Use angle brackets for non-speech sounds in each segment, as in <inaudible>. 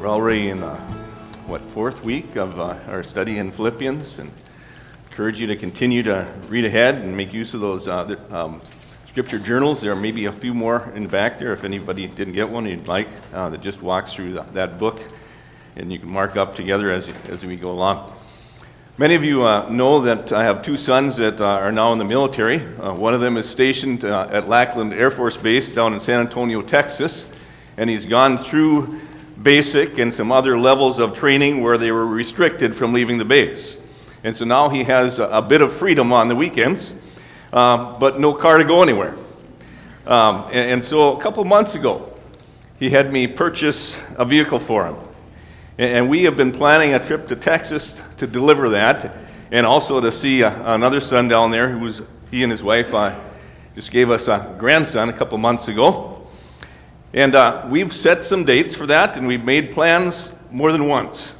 We're already in, uh, what, fourth week of uh, our study in Philippians, and encourage you to continue to read ahead and make use of those uh, um, scripture journals. There may be a few more in the back there if anybody didn't get one you'd like uh, that just walks through the, that book, and you can mark up together as, as we go along. Many of you uh, know that I have two sons that uh, are now in the military. Uh, one of them is stationed uh, at Lackland Air Force Base down in San Antonio, Texas, and he's gone through basic and some other levels of training where they were restricted from leaving the base. And so now he has a, a bit of freedom on the weekends, um, but no car to go anywhere. Um, and, and, so a couple months ago, he had me purchase a vehicle for him. And, and, we have been planning a trip to Texas to deliver that, and also to see a, uh, another son down there who was, he and his wife uh, just gave us a grandson a couple months ago. And uh, we've set some dates for that, and we've made plans more than once,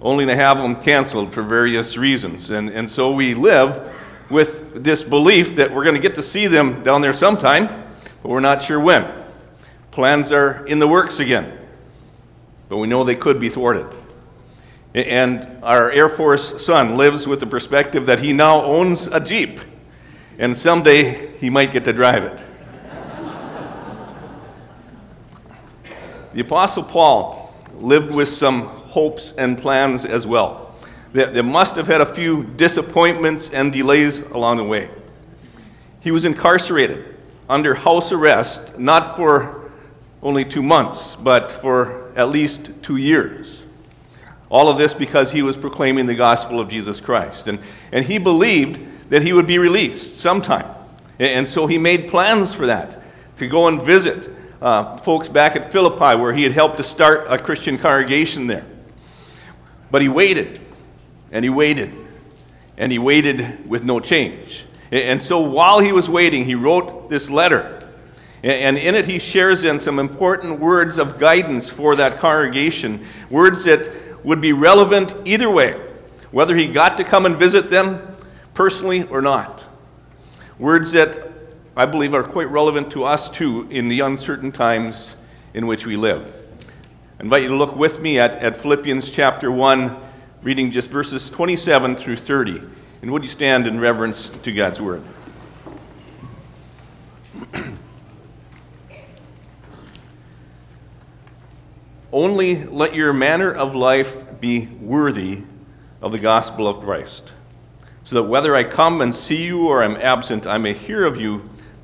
only to have them canceled for various reasons. And, and so we live with this belief that we're going to get to see them down there sometime, but we're not sure when. Plans are in the works again, but we know they could be thwarted. And our Air Force son lives with the perspective that he now owns a Jeep, and someday he might get to drive it. The Apostle Paul lived with some hopes and plans as well. They must have had a few disappointments and delays along the way. He was incarcerated under house arrest, not for only two months, but for at least two years. All of this because he was proclaiming the gospel of Jesus Christ. And, and he believed that he would be released sometime. And so he made plans for that, to go and visit uh, folks back at Philippi where he had helped to start a Christian congregation there. But he waited, and he waited, and he waited with no change. And so while he was waiting, he wrote this letter. And in it, he shares in some important words of guidance for that congregation, words that would be relevant either way, whether he got to come and visit them personally or not. Words that I believe are quite relevant to us too in the uncertain times in which we live. I invite you to look with me at, at Philippians chapter 1, reading just verses 27 through 30. And would you stand in reverence to God's word? <clears throat> Only let your manner of life be worthy of the gospel of Christ, so that whether I come and see you or am absent, I may hear of you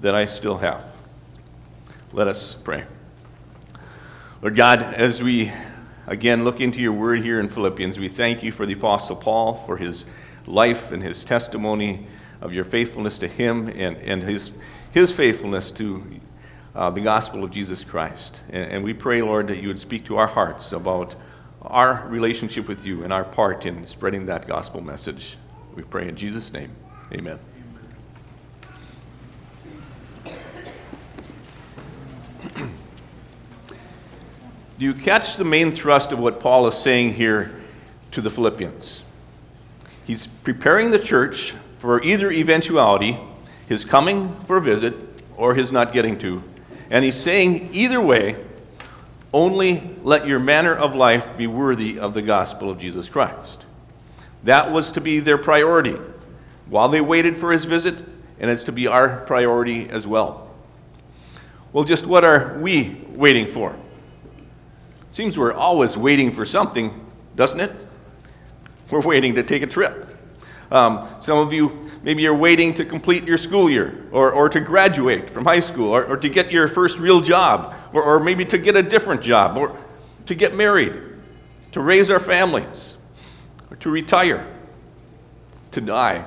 that I still have. Let us pray. Lord God, as we again look into your word here in Philippians, we thank you for the Apostle Paul, for his life and his testimony of your faithfulness to him and, and his, his faithfulness to uh, the gospel of Jesus Christ. And, and we pray, Lord, that you would speak to our hearts about our relationship with you and our part in spreading that gospel message. We pray in Jesus' name. Amen. Do you catch the main thrust of what Paul is saying here to the Philippians? He's preparing the church for either eventuality, his coming for a visit, or his not getting to. And he's saying, either way, only let your manner of life be worthy of the gospel of Jesus Christ. That was to be their priority while they waited for his visit, and it's to be our priority as well. Well, just what are we waiting for? Seems we're always waiting for something, doesn't it? We're waiting to take a trip. Um, some of you, maybe you're waiting to complete your school year, or, or to graduate from high school, or, or to get your first real job, or, or maybe to get a different job, or to get married, to raise our families, or to retire, to die,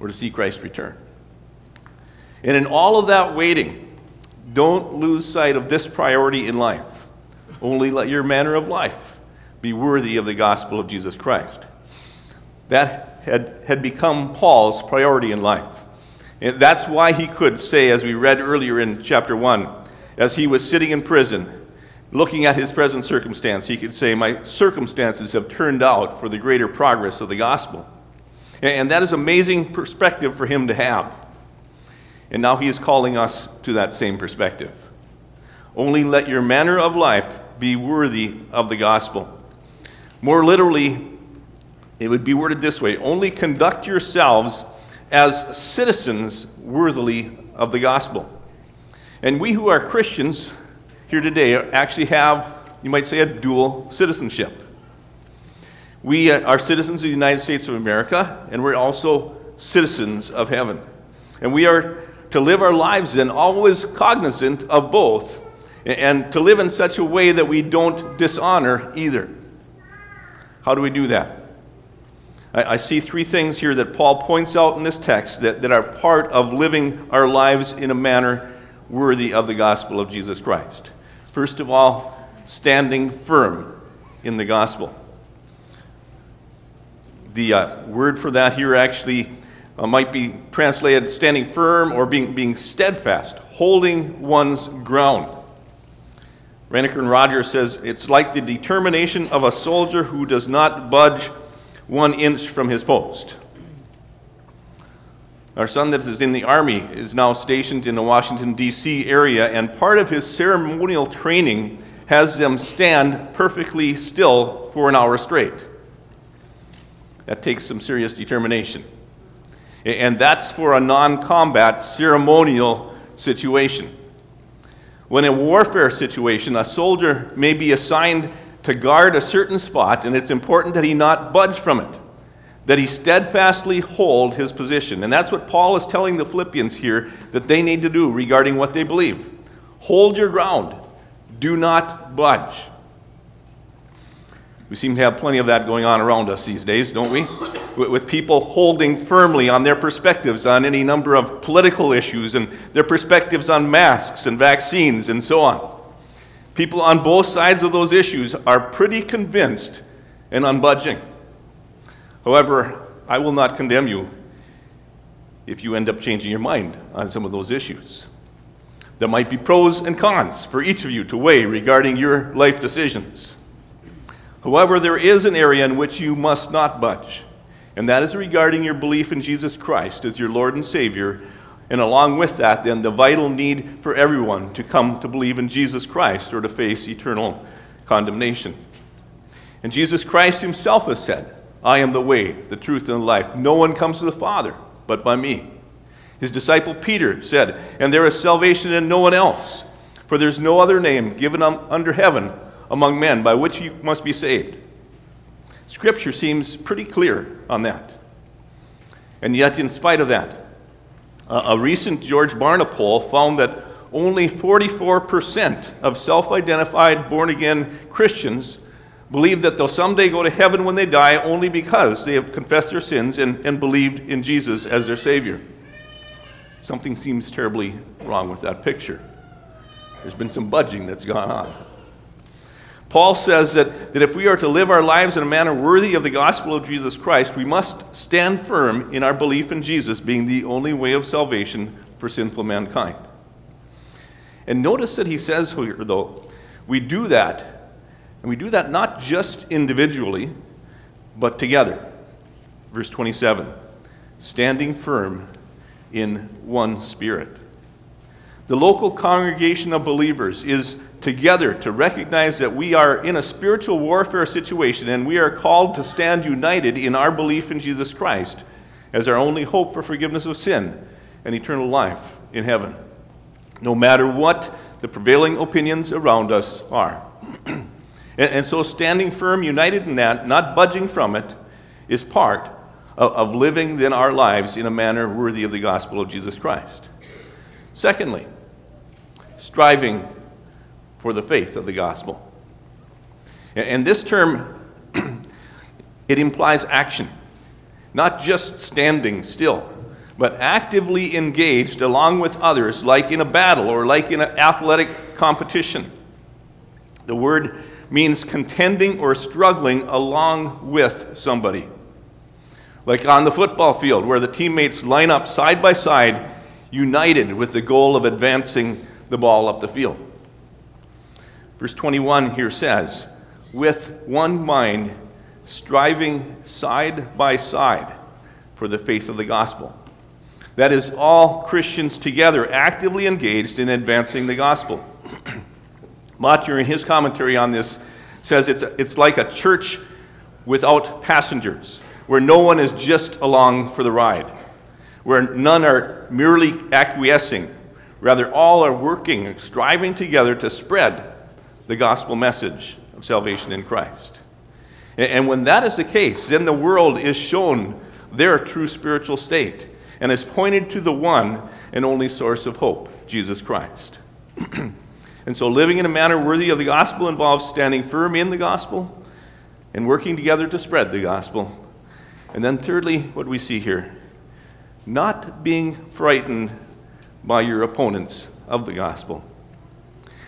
or to see Christ return. And in all of that waiting, don't lose sight of this priority in life. Only let your manner of life be worthy of the gospel of Jesus Christ. That had, had become Paul's priority in life. And that's why he could say, as we read earlier in chapter 1, as he was sitting in prison, looking at his present circumstance, he could say, My circumstances have turned out for the greater progress of the gospel. And that is amazing perspective for him to have. And now he is calling us to that same perspective. Only let your manner of life be worthy of the gospel. More literally, it would be worded this way only conduct yourselves as citizens worthily of the gospel. And we who are Christians here today actually have, you might say, a dual citizenship. We uh, are citizens of the United States of America, and we're also citizens of heaven. And we are to live our lives then always cognizant of both, and to live in such a way that we don't dishonor either. How do we do that? I, I see three things here that Paul points out in this text that, that are part of living our lives in a manner worthy of the gospel of Jesus Christ. First of all, standing firm in the gospel. The uh, word for that here actually uh, might be translated standing firm or being, being steadfast, holding one's ground. Rienecker and Rogers says it's like the determination of a soldier who does not budge one inch from his post. Our son that is in the Army is now stationed in the Washington, D.C. area, and part of his ceremonial training has them stand perfectly still for an hour straight. That takes some serious determination. And that's for a non combat ceremonial situation. When in a warfare situation, a soldier may be assigned to guard a certain spot, and it's important that he not budge from it, that he steadfastly hold his position. And that's what Paul is telling the Philippians here that they need to do regarding what they believe. Hold your ground, do not budge. We seem to have plenty of that going on around us these days, don't we? With people holding firmly on their perspectives on any number of political issues and their perspectives on masks and vaccines and so on. People on both sides of those issues are pretty convinced and unbudging. However, I will not condemn you if you end up changing your mind on some of those issues. There might be pros and cons for each of you to weigh regarding your life decisions. However, there is an area in which you must not budge, and that is regarding your belief in Jesus Christ as your Lord and Savior and along with that, then, the vital need for everyone to come to believe in Jesus Christ or to face eternal condemnation. And Jesus Christ himself has said, I am the way, the truth, and the life. No one comes to the Father but by me. His disciple Peter said, And there is salvation in no one else, for there's no other name given under heaven among men by which you must be saved. Scripture seems pretty clear on that. And yet, in spite of that, a recent George Barna poll found that only 44% of self identified born again Christians believe that they'll someday go to heaven when they die only because they have confessed their sins and, and believed in Jesus as their Savior. Something seems terribly wrong with that picture. There's been some budging that's gone on. Paul says that, that if we are to live our lives in a manner worthy of the gospel of Jesus Christ, we must stand firm in our belief in Jesus being the only way of salvation for sinful mankind. And notice that he says here, though, we do that, and we do that not just individually, but together. Verse 27 standing firm in one spirit. The local congregation of believers is together to recognize that we are in a spiritual warfare situation and we are called to stand united in our belief in Jesus Christ as our only hope for forgiveness of sin and eternal life in heaven. no matter what the prevailing opinions around us are. <clears throat> and, and, so, standing firm, united in that, not budging from it, is part of, of living then our lives in a manner worthy of the gospel of Jesus Christ. Secondly, striving for the faith of the gospel. And, this term, <clears throat> it implies action, not just standing still but actively engaged along with others, like in a battle or like in an athletic competition. The word means contending or struggling along with somebody. Like on the football field, where the teammates line up side by side, united with the goal of advancing the ball up the field. Verse 21 here says, with one mind, striving side by side for the faith of the gospel. That is, all Christians together actively engaged in advancing the gospel. <clears throat> Motyer, in his commentary on this, says it's, it's like a church without passengers, where no one is just along for the ride, where none are merely acquiescing. Rather, all are working, striving together to spread the gospel message of salvation in Christ. And when that is the case, then the world is shown their true spiritual state and is pointed to the one and only source of hope, Jesus Christ. <clears throat> and so, living in a manner worthy of the gospel involves standing firm in the gospel and working together to spread the gospel. And then, thirdly, what we see here not being frightened by your opponents of the gospel.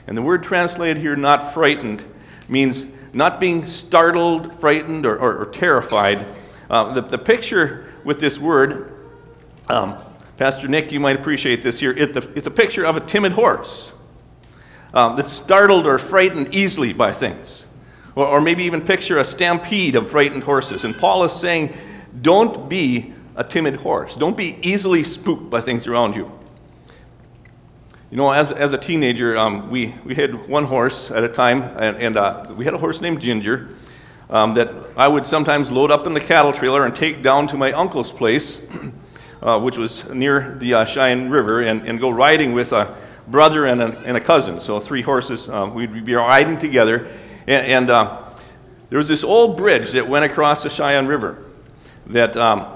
And the word translated here, not frightened, means not being startled, frightened, or, or, or terrified. Uh, the, the picture with this word um, Pastor Nick, you might appreciate this here. It, it's a picture of a timid horse um, that's startled or frightened easily by things. Or, or maybe even picture a stampede of frightened horses. And Paul is saying, don't be a timid horse. Don't be easily spooked by things around you. You know, as, as a teenager, um, we, we had one horse at a time, and, and uh, we had a horse named Ginger um, that I would sometimes load up in the cattle trailer and take down to my uncle's place. <clears throat> uh, which was near the uh, Cheyenne River, and, and go riding with a brother and a, and a cousin. So, three horses. Um, we'd be riding together. And, and uh, there was this old bridge that went across the Cheyenne River that um,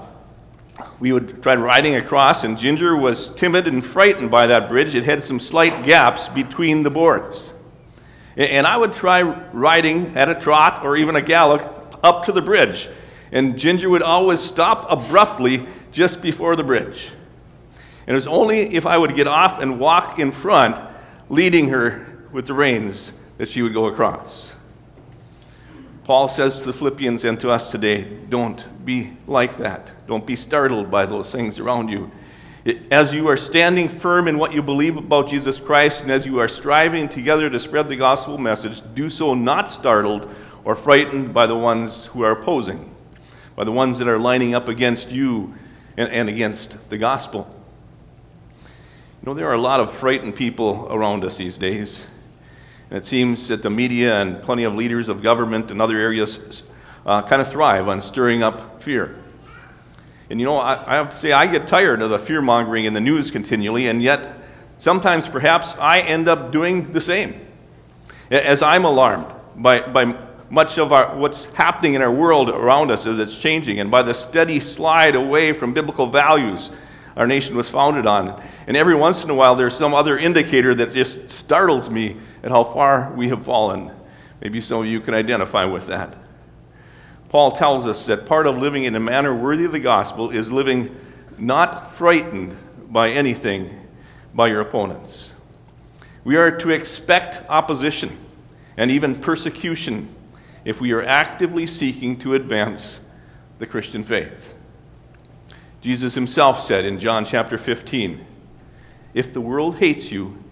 we would try riding across, and Ginger was timid and frightened by that bridge. It had some slight gaps between the boards. And I would try riding at a trot or even a gallop up to the bridge. And Ginger would always stop abruptly just before the bridge. And it was only if I would get off and walk in front, leading her with the reins, that she would go across. Paul says to the Philippians and to us today don't be like that. Don't be startled by those things around you. As you are standing firm in what you believe about Jesus Christ and as you are striving together to spread the gospel message, do so not startled or frightened by the ones who are opposing, by the ones that are lining up against you and, and against the gospel. You know, there are a lot of frightened people around us these days. It seems that the media and plenty of leaders of government and other areas uh, kind of thrive on stirring up fear. And you know, I, I have to say, I get tired of the fear mongering in the news continually, and yet sometimes perhaps I end up doing the same. As I'm alarmed by, by much of our, what's happening in our world around us as it's changing, and by the steady slide away from biblical values our nation was founded on. And every once in a while, there's some other indicator that just startles me at how far we have fallen. Maybe some of you can identify with that. Paul tells us that part of living in a manner worthy of the gospel is living not frightened by anything by your opponents. We are to expect opposition and even persecution if we are actively seeking to advance the Christian faith. Jesus himself said in John chapter 15, If the world hates you,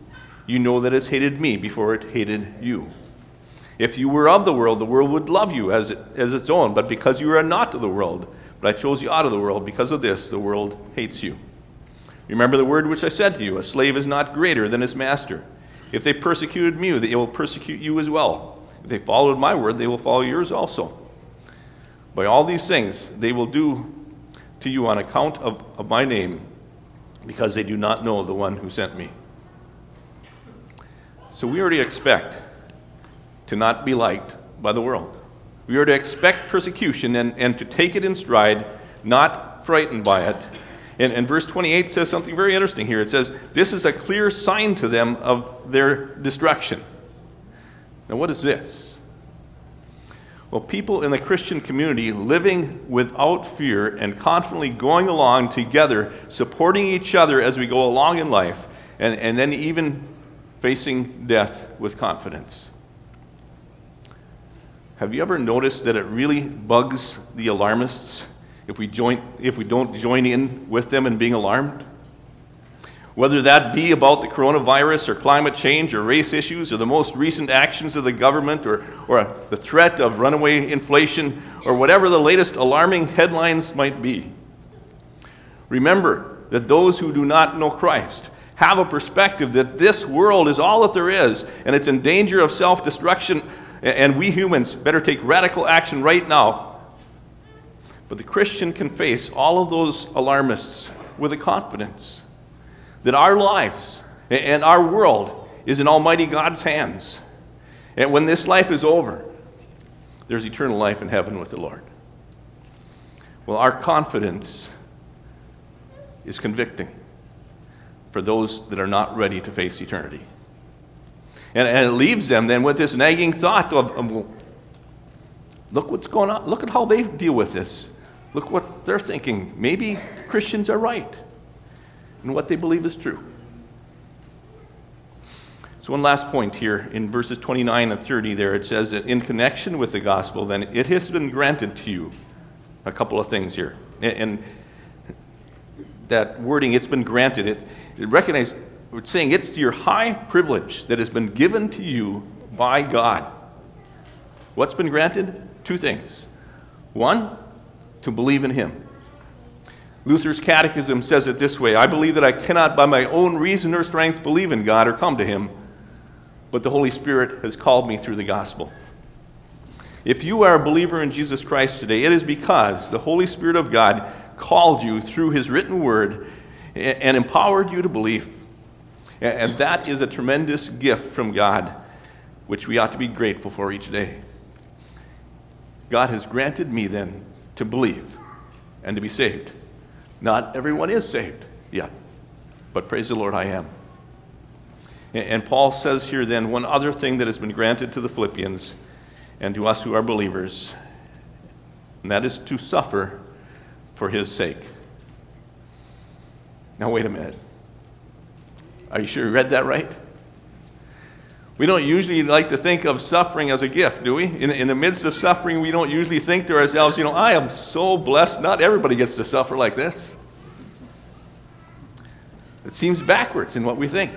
you know that it's hated me before it hated you. If you were of the world, the world would love you as, it, as its own, but because you are not of the world, but I chose you out of the world, because of this, the world hates you. Remember the word which I said to you a slave is not greater than his master. If they persecuted me, they will persecute you as well. If they followed my word, they will follow yours also. By all these things, they will do to you on account of, of my name, because they do not know the one who sent me. So we already expect to not be liked by the world. We are to expect persecution and, and to take it in stride, not frightened by it. And, and verse 28 says something very interesting here. It says, This is a clear sign to them of their destruction. Now, what is this? Well, people in the Christian community living without fear and confidently going along together, supporting each other as we go along in life, and, and then even facing death with confidence. Have you ever noticed that it really bugs the alarmists if we, join, if we don't join in with them in being alarmed? Whether that be about the coronavirus or climate change or race issues or the most recent actions of the government or, or the threat of runaway inflation or whatever the latest alarming headlines might be. Remember that those who do not know Christ have a perspective that this world is all that there is and it's in danger of self destruction, and we humans better take radical action right now. But the Christian can face all of those alarmists with a confidence that our lives and our world is in Almighty God's hands. And when this life is over, there's eternal life in heaven with the Lord. Well, our confidence is convicting for those that are not ready to face eternity. And, and it leaves them then with this nagging thought of, look what's going on. Look at how they deal with this. Look what they're thinking. Maybe Christians are right and what they believe is true. So, one last point here in verses 29 and 30 there, it says that in connection with the gospel, then it has been granted to you a couple of things here. And that wording, it's been granted, it, it recognizes, it's saying it's your high privilege that has been given to you by God. What's been granted? Two things. One, to believe in Him. Luther's Catechism says it this way I believe that I cannot, by my own reason or strength, believe in God or come to Him, but the Holy Spirit has called me through the gospel. If you are a believer in Jesus Christ today, it is because the Holy Spirit of God called you through His written word and empowered you to believe. And that is a tremendous gift from God, which we ought to be grateful for each day. God has granted me then to believe and to be saved. Not everyone is saved yet, but praise the Lord, I am. And Paul says here then one other thing that has been granted to the Philippians and to us who are believers, and that is to suffer for his sake. Now, wait a minute. Are you sure you read that right? We don't usually like to think of suffering as a gift, do we? In, in the midst of suffering, we don't usually think to ourselves, you know, I am so blessed. Not everybody gets to suffer like this. It seems backwards in what we think.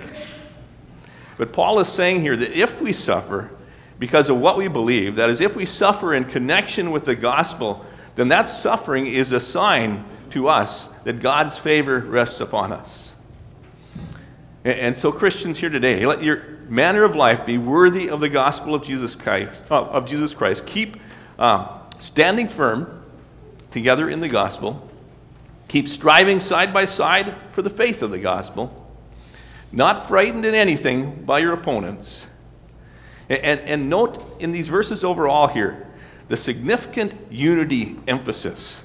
But Paul is saying here that if we suffer because of what we believe, that is, if we suffer in connection with the gospel, then that suffering is a sign to us that God's favor rests upon us. And so, Christians here today, let your manner of life be worthy of the gospel of Jesus Christ. Of Jesus Christ. Keep uh, standing firm together in the gospel. Keep striving side by side for the faith of the gospel. Not frightened in anything by your opponents. And, and, and note in these verses overall here the significant unity emphasis.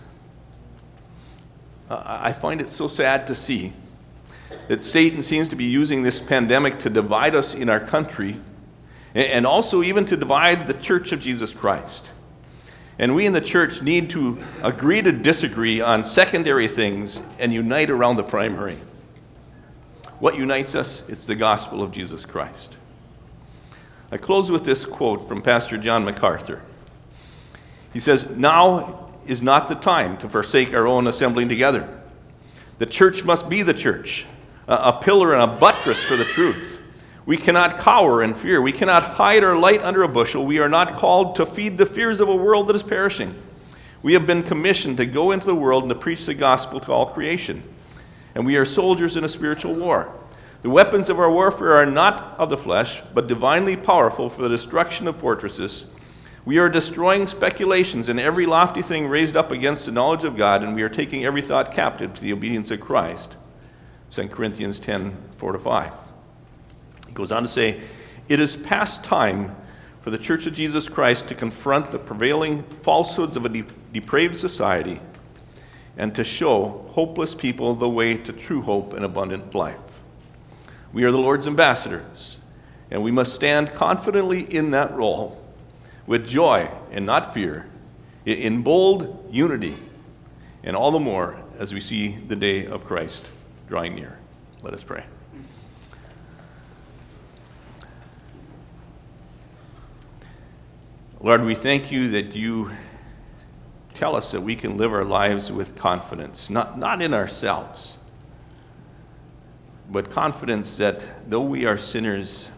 Uh, I find it so sad to see that Satan seems to be using this pandemic to divide us in our country and also even to divide the church of Jesus Christ. And we in the church need to agree to disagree on secondary things and unite around the primary. What unites us? It's the gospel of Jesus Christ. I close with this quote from Pastor John MacArthur. He says, Now is not the time to forsake our own assembling together. The church must be the church a pillar and a buttress for the truth. We cannot cower in fear. We cannot hide our light under a bushel. We are not called to feed the fears of a world that is perishing. We have been commissioned to go into the world and to preach the gospel to all creation. And we are soldiers in a spiritual war. The weapons of our warfare are not of the flesh, but divinely powerful for the destruction of fortresses. We are destroying speculations and every lofty thing raised up against the knowledge of God, and we are taking every thought captive to the obedience of Christ. 2 Corinthians 10 4 to 5. He goes on to say, It is past time for the Church of Jesus Christ to confront the prevailing falsehoods of a de- depraved society and to show hopeless people the way to true hope and abundant life. We are the Lord's ambassadors, and we must stand confidently in that role with joy and not fear, in bold unity, and all the more as we see the day of Christ drawing near. Let us pray. Lord, we thank you that you tell us that we can live our lives with confidence, not, not in ourselves, but confidence that though we are sinners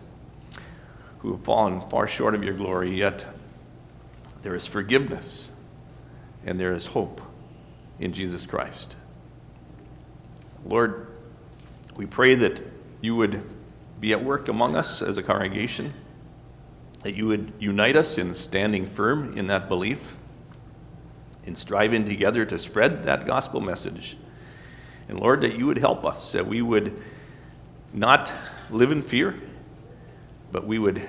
who have fallen far short of your glory, yet there is forgiveness and there is hope in Jesus Christ. Lord, we pray that you would be at work among us as a congregation that you would unite us in standing firm in that belief, in striving together to spread that gospel message. And Lord, that you would help us, that we would not live in fear, but we would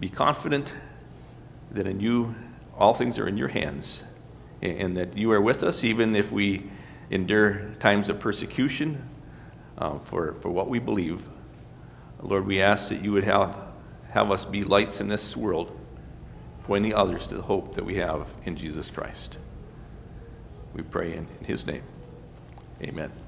be confident that in you all things are in your hands, and that you are with us even if we endure times of persecution uh, for, for what we believe. Lord, we ask that you would have have us be lights in this world, pointing others to the hope that we have in Jesus Christ. We pray in, in his name. Amen.